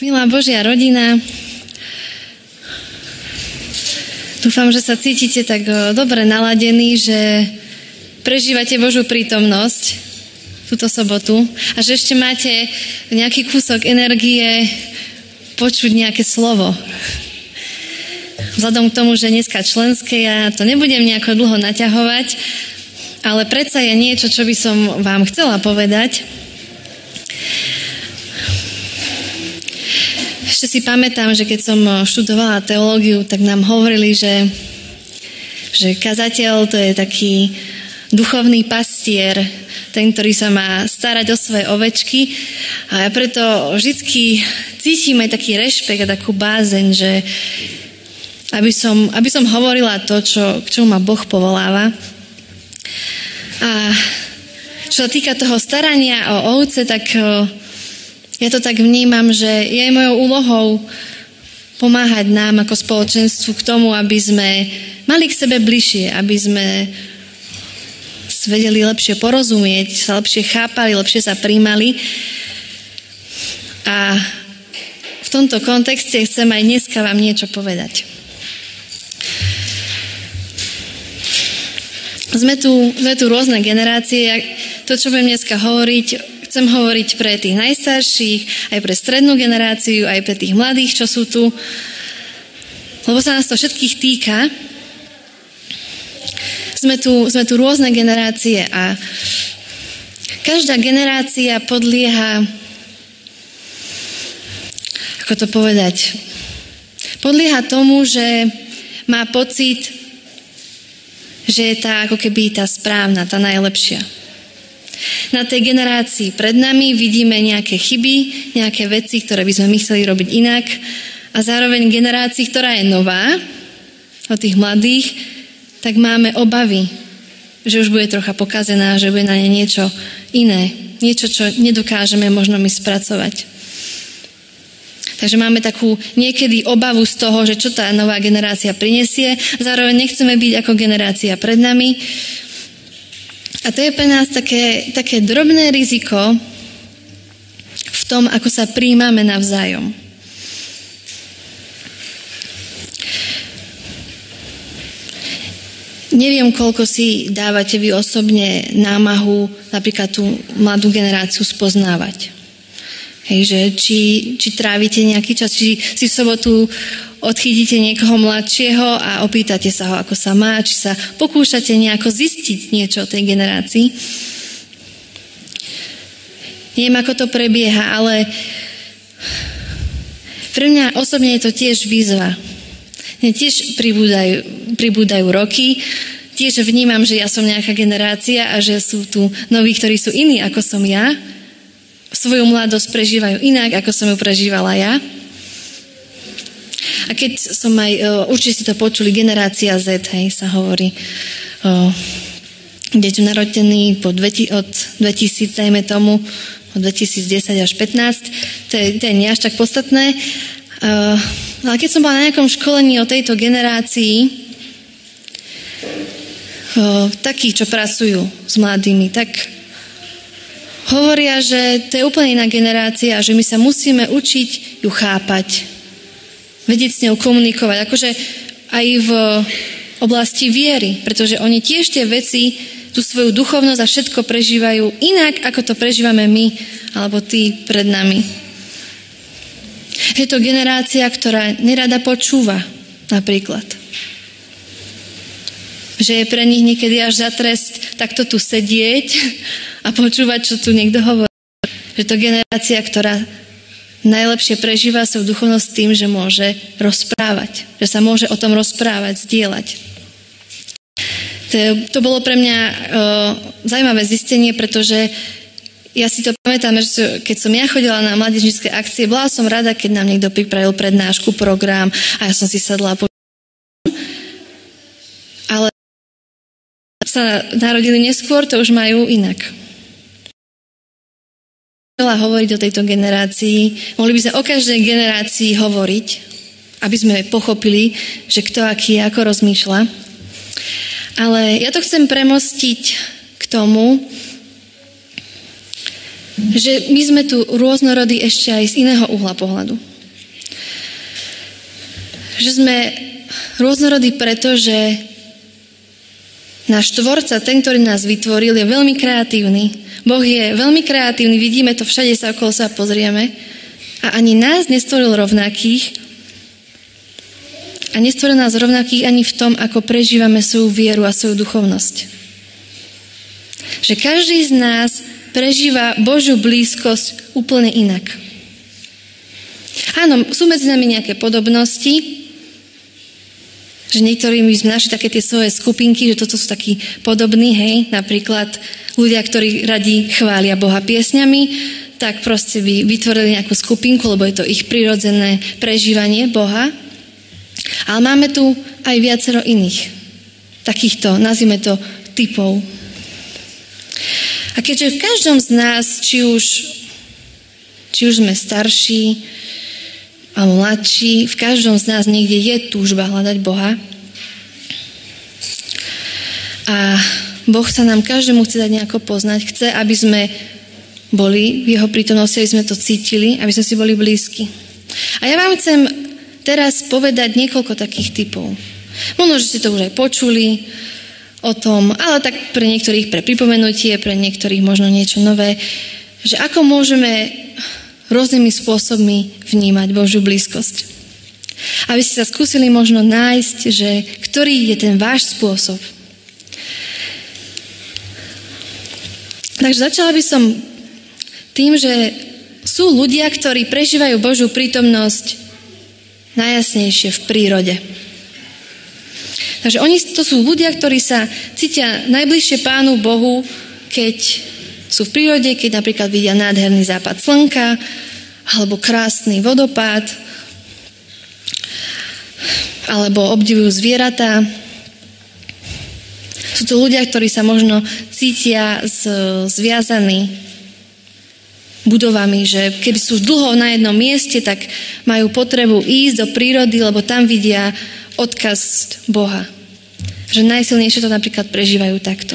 Milá Božia rodina, dúfam, že sa cítite tak dobre naladení, že prežívate Božú prítomnosť túto sobotu a že ešte máte nejaký kúsok energie počuť nejaké slovo. Vzhľadom k tomu, že dneska členské, ja to nebudem nejako dlho naťahovať, ale predsa je niečo, čo by som vám chcela povedať. Ešte si pamätám, že keď som študovala teológiu, tak nám hovorili, že, že kazateľ to je taký duchovný pastier, ten, ktorý sa má starať o svoje ovečky. A ja preto vždy cítim aj taký rešpekt a takú bázeň, že aby som, aby som hovorila to, čo, k čomu ma Boh povoláva. A čo sa týka toho starania o ovce, tak ja to tak vnímam, že je mojou úlohou pomáhať nám ako spoločenstvu k tomu, aby sme mali k sebe bližšie, aby sme vedeli lepšie porozumieť, sa lepšie chápali, lepšie sa príjmali. A v tomto kontexte chcem aj dneska vám niečo povedať. Sme tu, sme tu rôzne generácie. To, čo budem dneska hovoriť, Chcem hovoriť pre tých najstarších, aj pre strednú generáciu, aj pre tých mladých, čo sú tu. Lebo sa nás to všetkých týka. Sme tu, sme tu rôzne generácie a každá generácia podlieha, ako to povedať, podlieha tomu, že má pocit, že je tá ako keby tá správna, tá najlepšia. Na tej generácii pred nami vidíme nejaké chyby, nejaké veci, ktoré by sme my chceli robiť inak a zároveň generácii, ktorá je nová, od tých mladých, tak máme obavy, že už bude trocha pokazená, že bude na ne niečo iné, niečo, čo nedokážeme možno my spracovať. Takže máme takú niekedy obavu z toho, že čo tá nová generácia prinesie. Zároveň nechceme byť ako generácia pred nami, a to je pre nás také, také drobné riziko v tom, ako sa príjmame navzájom. Neviem, koľko si dávate vy osobne námahu napríklad tú mladú generáciu spoznávať. Hej, že či, či trávite nejaký čas, či si v sobotu odchytíte niekoho mladšieho a opýtate sa ho, ako sa má, či sa pokúšate nejako zistiť niečo o tej generácii. Neviem, ako to prebieha, ale pre mňa osobne je to tiež výzva. Mne tiež pribúdajú, pribúdajú roky, tiež vnímam, že ja som nejaká generácia a že sú tu noví, ktorí sú iní ako som ja. Svoju mladosť prežívajú inak, ako som ju prežívala ja. A keď som aj, e, určite si to počuli, generácia Z, hej, sa hovorí, uh, deťom narodený po dveti, od 2000, dajme tomu, od 2010 až 15, to je, to je nie až tak podstatné. Uh, ale keď som bola na nejakom školení o tejto generácii, uh, takí, čo pracujú s mladými, tak hovoria, že to je úplne iná generácia že my sa musíme učiť ju chápať vedieť s ňou komunikovať. Akože aj v oblasti viery, pretože oni tiež tie veci, tú svoju duchovnosť a všetko prežívajú inak, ako to prežívame my, alebo tí pred nami. Je to generácia, ktorá nerada počúva, napríklad. Že je pre nich niekedy až za trest takto tu sedieť a počúvať, čo tu niekto hovorí. Že to generácia, ktorá najlepšie prežíva svoju duchovnosť tým, že môže rozprávať. Že sa môže o tom rozprávať, zdieľať. To, to bolo pre mňa uh, zaujímavé zistenie, pretože ja si to pamätám, že keď som ja chodila na mládežnické akcie, bola som rada, keď nám niekto pripravil prednášku, program a ja som si sadla po... Ale sa narodili neskôr, to už majú inak veľa hovoriť o tejto generácii. Mohli by sme o každej generácii hovoriť, aby sme pochopili, že kto aký ako rozmýšľa. Ale ja to chcem premostiť k tomu, že my sme tu rôznorodí ešte aj z iného uhla pohľadu. že sme rôznorodí preto, že náš tvorca, ten, ktorý nás vytvoril, je veľmi kreatívny. Boh je veľmi kreatívny, vidíme to všade sa okolo sa pozrieme. A ani nás nestvoril rovnakých, a nestvoril nás rovnakých ani v tom, ako prežívame svoju vieru a svoju duchovnosť. Že každý z nás prežíva Božiu blízkosť úplne inak. Áno, sú medzi nami nejaké podobnosti, že niektorí my sme také tie svoje skupinky, že toto sú takí podobní, hej, napríklad ľudia, ktorí radi chvália Boha piesňami, tak proste by vytvorili nejakú skupinku, lebo je to ich prirodzené prežívanie Boha. Ale máme tu aj viacero iných takýchto, nazvime to, typov. A keďže v každom z nás, či už, či už sme starší alebo mladší, v každom z nás niekde je túžba hľadať Boha. A Boh sa nám každému chce dať nejako poznať. Chce, aby sme boli v jeho prítomnosti, aby sme to cítili, aby sme si boli blízki. A ja vám chcem teraz povedať niekoľko takých typov. Možno, že ste to už aj počuli o tom, ale tak pre niektorých pre pripomenutie, pre niektorých možno niečo nové, že ako môžeme rôznymi spôsobmi vnímať Božiu blízkosť. Aby ste sa skúsili možno nájsť, že ktorý je ten váš spôsob. Takže začala by som tým, že sú ľudia, ktorí prežívajú Božiu prítomnosť najjasnejšie v prírode. Takže oni, to sú ľudia, ktorí sa cítia najbližšie Pánu Bohu, keď sú v prírode, keď napríklad vidia nádherný západ slnka, alebo krásny vodopád, alebo obdivujú zvieratá. Sú to ľudia, ktorí sa možno cítia zviazaní budovami, že keby sú dlho na jednom mieste, tak majú potrebu ísť do prírody, lebo tam vidia odkaz Boha. Že najsilnejšie to napríklad prežívajú takto.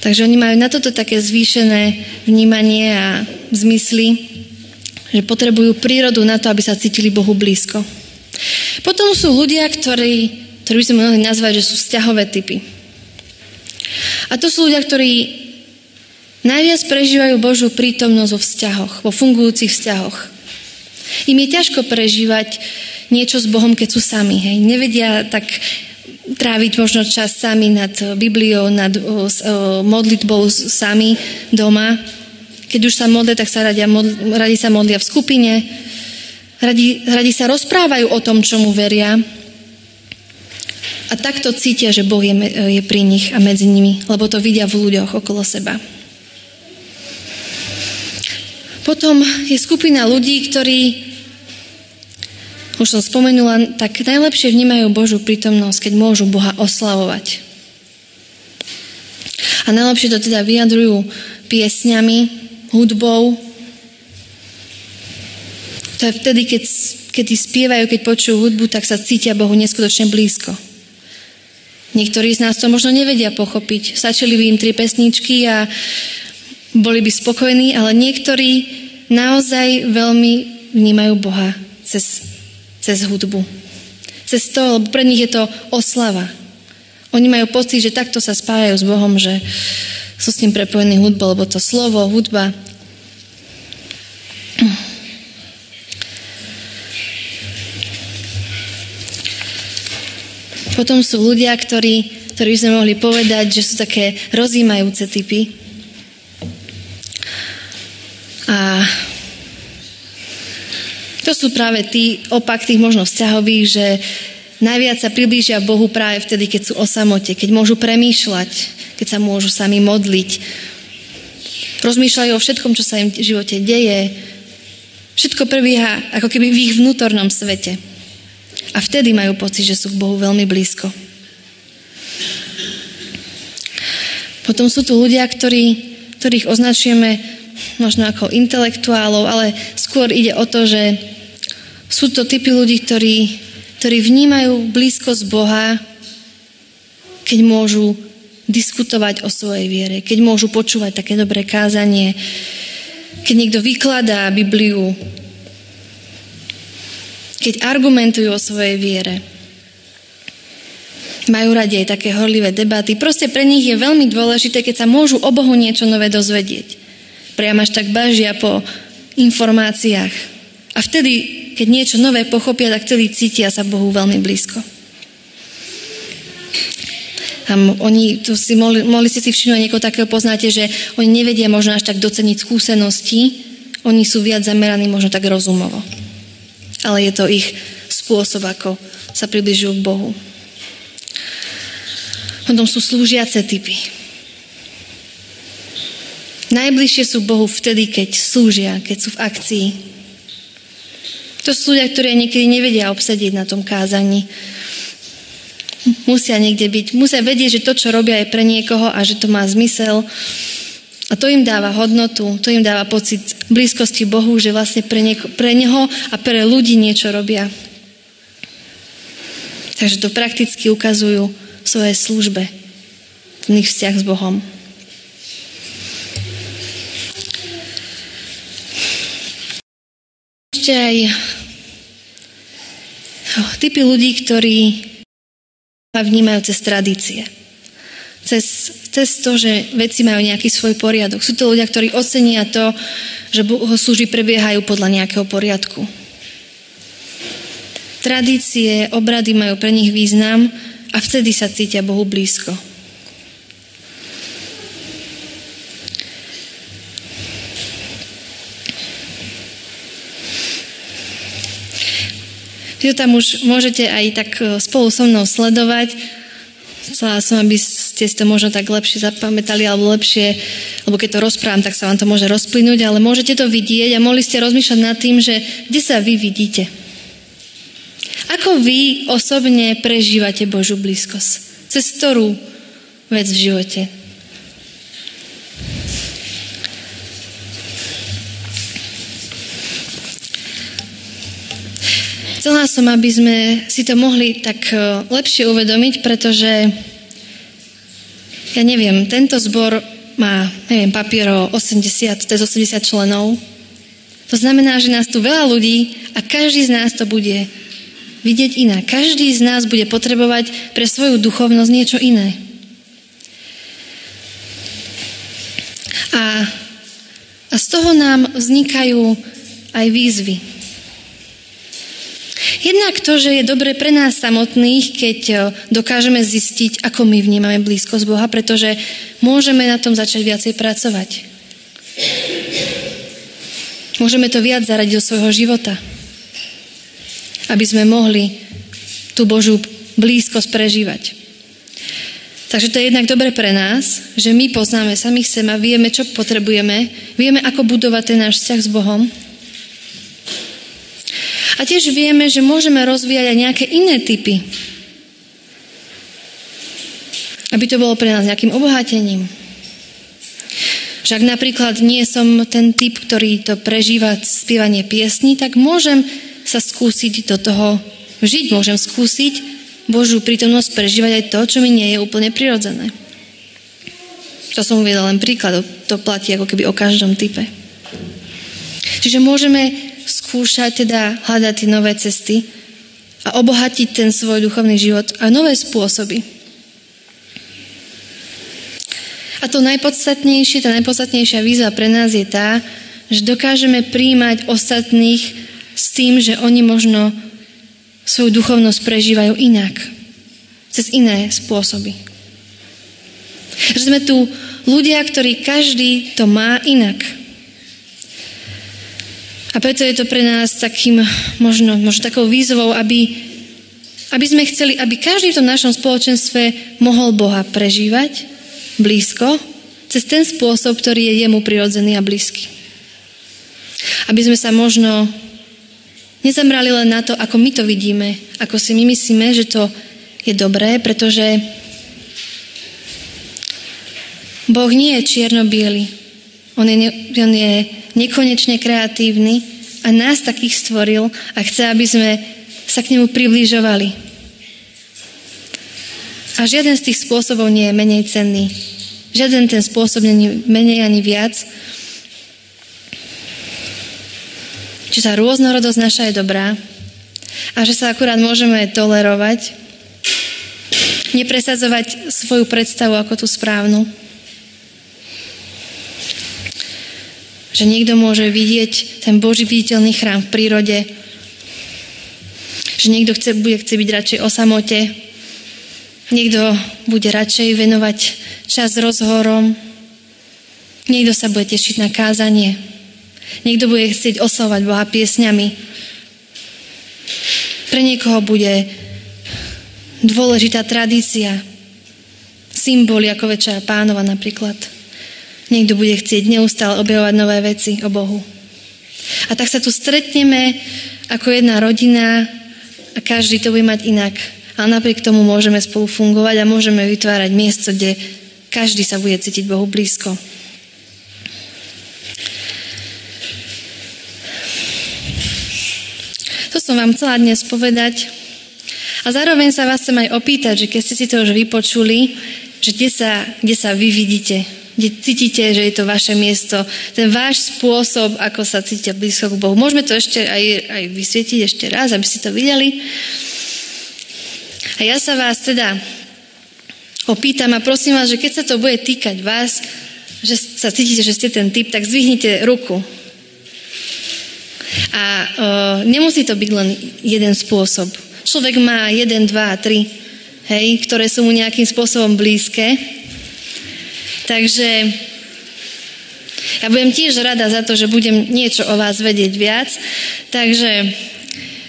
Takže oni majú na toto také zvýšené vnímanie a zmysly, že potrebujú prírodu na to, aby sa cítili Bohu blízko. Potom sú ľudia, ktorí, ktorí by sme mohli nazvať, že sú vzťahové typy. A to sú ľudia, ktorí Najviac prežívajú Božiu prítomnosť vo vzťahoch, vo fungujúcich vzťahoch. Im je ťažko prežívať niečo s Bohom, keď sú sami. Hej. Nevedia tak tráviť možno čas sami nad Bibliou, nad o, o, modlitbou sami doma. Keď už sa modlia, tak sa radia, modl, radi sa modlia v skupine. Radi, radi sa rozprávajú o tom, čomu veria. A takto cítia, že Boh je, je pri nich a medzi nimi, lebo to vidia v ľuďoch okolo seba. Potom je skupina ľudí, ktorí, už som spomenula, tak najlepšie vnímajú Božú prítomnosť, keď môžu Boha oslavovať. A najlepšie to teda vyjadrujú piesňami, hudbou. To je vtedy, keď, keď spievajú, keď počujú hudbu, tak sa cítia Bohu neskutočne blízko. Niektorí z nás to možno nevedia pochopiť. Stačili by im tri pesničky a boli by spokojní, ale niektorí naozaj veľmi vnímajú Boha cez, cez hudbu. Cez to, lebo pre nich je to oslava. Oni majú pocit, že takto sa spájajú s Bohom, že sú s ním prepojení hudbou, lebo to slovo, hudba. Potom sú ľudia, ktorí, ktorí sme mohli povedať, že sú také rozímajúce typy, a to sú práve tí opak tých možno vzťahových, že najviac sa priblížia Bohu práve vtedy, keď sú o samote, keď môžu premýšľať, keď sa môžu sami modliť. Rozmýšľajú o všetkom, čo sa im v živote deje. Všetko prebieha ako keby v ich vnútornom svete. A vtedy majú pocit, že sú k Bohu veľmi blízko. Potom sú tu ľudia, ktorí, ktorých označujeme možno ako intelektuálov, ale skôr ide o to, že sú to typy ľudí, ktorí, ktorí vnímajú blízkosť Boha, keď môžu diskutovať o svojej viere, keď môžu počúvať také dobré kázanie, keď niekto vykladá Bibliu, keď argumentujú o svojej viere. Majú radi aj také horlivé debaty. Proste pre nich je veľmi dôležité, keď sa môžu o Bohu niečo nové dozvedieť. Priam až tak bažia po informáciách. A vtedy, keď niečo nové pochopia, tak vtedy cítia sa Bohu veľmi blízko. A oni, tu si mohli, mohli ste si všimnúť, niekoho takého poznáte, že oni nevedia možno až tak doceniť skúsenosti, oni sú viac zameraní možno tak rozumovo. Ale je to ich spôsob, ako sa približujú k Bohu. Potom sú slúžiace typy. Najbližšie sú Bohu vtedy, keď slúžia, keď sú v akcii. To sú ľudia, ktorí niekedy nevedia obsediť na tom kázaní musia niekde byť. Musia vedieť, že to, čo robia, je pre niekoho a že to má zmysel. A to im dáva hodnotu, to im dáva pocit blízkosti Bohu, že vlastne pre, nieko, pre Neho a pre ľudí niečo robia. Takže to prakticky ukazujú v svojej službe, ten ich vzťah s Bohom. Ešte aj typy ľudí, ktorí a vnímajú cez tradície. Cez, cez to, že veci majú nejaký svoj poriadok. Sú to ľudia, ktorí ocenia to, že bohoslúži prebiehajú podľa nejakého poriadku. Tradície, obrady majú pre nich význam a vtedy sa cítia Bohu blízko. To tam už môžete aj tak e, spolu so mnou sledovať. Chcela som, aby ste si to možno tak lepšie zapamätali, alebo lepšie, lebo keď to rozprávam, tak sa vám to môže rozplynúť, ale môžete to vidieť a mohli ste rozmýšľať nad tým, že kde sa vy vidíte. Ako vy osobne prežívate Božú blízkosť? Cez ktorú vec v živote? Chcela som, aby sme si to mohli tak e, lepšie uvedomiť, pretože ja neviem, tento zbor má, neviem, papiero 80, to je 80 členov. To znamená, že nás tu veľa ľudí a každý z nás to bude vidieť inak. Každý z nás bude potrebovať pre svoju duchovnosť niečo iné. A, a z toho nám vznikajú aj výzvy. Jednak to, že je dobre pre nás samotných, keď e, dokážeme zistiť, ako my vnímame blízkosť Boha, pretože môžeme na tom začať viacej pracovať. Môžeme to viac zaradiť do svojho života, aby sme mohli tú Božú blízkosť prežívať. Takže to je jednak dobre pre nás, že my poznáme samých seba, vieme, čo potrebujeme, vieme, ako budovať ten náš vzťah s Bohom a tiež vieme, že môžeme rozvíjať aj nejaké iné typy. Aby to bolo pre nás nejakým obohatením. Že ak napríklad nie som ten typ, ktorý to prežíva spievanie piesní, tak môžem sa skúsiť do toho žiť. Môžem skúsiť Božú prítomnosť prežívať aj to, čo mi nie je úplne prirodzené. To som uviedol len príklad, to platí ako keby o každom type. Čiže môžeme skúšať teda hľadať tie nové cesty a obohatiť ten svoj duchovný život a nové spôsoby. A to najpodstatnejšie, tá najpodstatnejšia výzva pre nás je tá, že dokážeme príjmať ostatných s tým, že oni možno svoju duchovnosť prežívajú inak. Cez iné spôsoby. Že sme tu ľudia, ktorí každý to má inak. A preto je to pre nás takým, možno, možno takou výzvou, aby, aby sme chceli, aby každý v tom našom spoločenstve mohol Boha prežívať blízko, cez ten spôsob, ktorý je jemu prirodzený a blízky. Aby sme sa možno nezamrali len na to, ako my to vidíme, ako si my myslíme, že to je dobré, pretože Boh nie je čierno-biely. On je, on je nekonečne kreatívny a nás takých stvoril a chce, aby sme sa k nemu približovali. A žiaden z tých spôsobov nie je menej cenný. Žiaden ten spôsob nie je menej ani viac. Čiže tá rôznorodosť naša je dobrá, a že sa akurát môžeme tolerovať, nepresadzovať svoju predstavu ako tú správnu. Že niekto môže vidieť ten Boží viditeľný chrám v prírode, že niekto chce, bude chce byť radšej o samote, niekto bude radšej venovať čas rozhorom, niekto sa bude tešiť na kázanie, niekto bude chcieť oslovať Boha piesňami. Pre niekoho bude dôležitá tradícia, symboly ako Večera pánova napríklad. Niekto bude chcieť neustále objavovať nové veci o Bohu. A tak sa tu stretneme ako jedna rodina a každý to bude mať inak. Ale napriek tomu môžeme spolu fungovať a môžeme vytvárať miesto, kde každý sa bude cítiť Bohu blízko. To som vám chcela dnes povedať. A zároveň sa vás chcem aj opýtať, že keď ste si to už vypočuli, že kde sa, kde sa vy vidíte kde cítite, že je to vaše miesto, ten váš spôsob, ako sa cítite blízko k Bohu. Môžeme to ešte aj, aj vysvietiť ešte raz, aby ste to videli. A ja sa vás teda opýtam a prosím vás, že keď sa to bude týkať vás, že sa cítite, že ste ten typ, tak zdvihnite ruku. A o, nemusí to byť len jeden spôsob. Človek má jeden, dva, tri, hej, ktoré sú mu nejakým spôsobom blízke. Takže ja budem tiež rada za to, že budem niečo o vás vedieť viac. Takže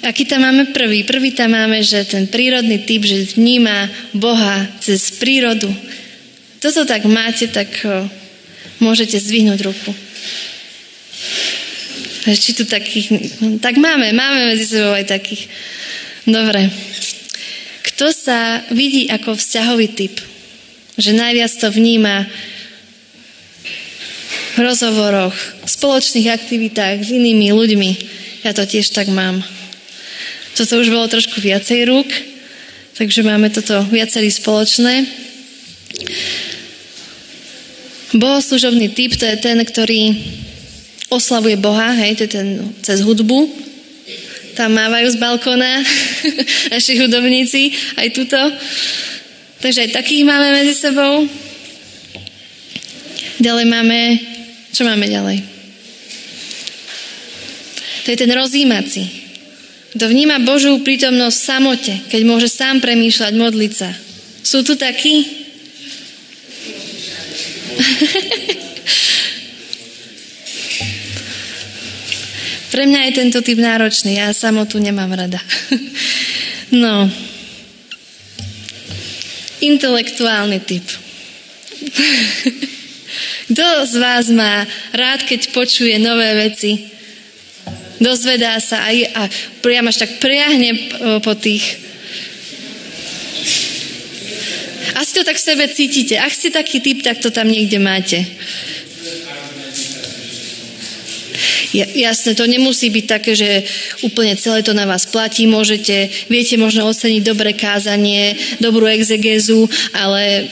aký tam máme prvý? Prvý tam máme, že ten prírodný typ, že vníma Boha cez prírodu. Toto tak máte, tak môžete zvihnúť ruku. Či tu takých... Tak máme, máme medzi sebou aj takých. Dobre. Kto sa vidí ako vzťahový typ? Že najviac to vníma v rozhovoroch, v spoločných aktivitách s inými ľuďmi. Ja to tiež tak mám. Toto už bolo trošku viacej rúk, takže máme toto viacerý spoločné. Bohoslužobný typ to je ten, ktorý oslavuje Boha, hej, to je ten cez hudbu. Tam mávajú z balkóna naši hudobníci, aj tuto. Takže aj takých máme medzi sebou. Ďalej máme, čo máme ďalej? To je ten rozjímací. Kto vníma Božú prítomnosť v samote, keď môže sám premýšľať, modliť sa. Sú tu takí? Pre mňa je tento typ náročný, ja samotu nemám rada. no, intelektuálny typ. Kto z vás má rád, keď počuje nové veci? Dozvedá sa aj a priam až tak priahne po tých. Asi to tak v sebe cítite. Ak ste taký typ, tak to tam niekde máte. Jasné, to nemusí byť také, že úplne celé to na vás platí. Môžete, viete možno oceniť dobré kázanie, dobrú exegézu, ale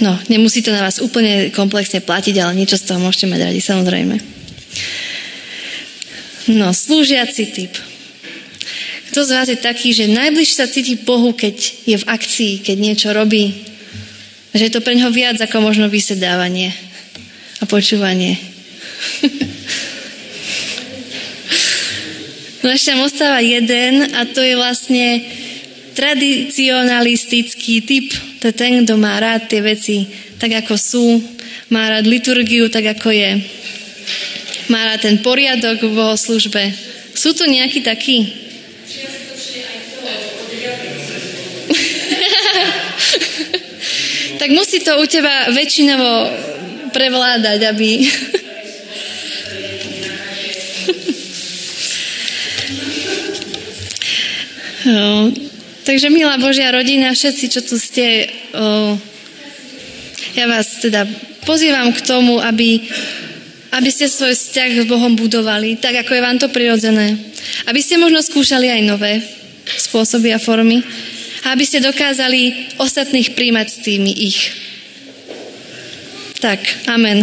no, nemusí to na vás úplne komplexne platiť, ale niečo z toho môžete mať radi, samozrejme. No, slúžiaci typ. Kto z vás je taký, že najbližšie sa cíti Bohu, keď je v akcii, keď niečo robí? Že je to pre neho viac ako možno vysedávanie a počúvanie. No ešte nám ostáva jeden a to je vlastne tradicionalistický typ. To je ten, kto má rád tie veci tak, ako sú. Má rád liturgiu tak, ako je. Má rád ten poriadok v bohoslužbe. Sú tu nejakí takí? tak musí to u teba väčšinovo prevládať, aby No, takže milá Božia rodina, všetci, čo tu ste, ja vás teda pozývam k tomu, aby, aby ste svoj vzťah s Bohom budovali, tak ako je vám to prirodzené. Aby ste možno skúšali aj nové spôsoby a formy. A aby ste dokázali ostatných príjmať s tými ich. Tak, amen.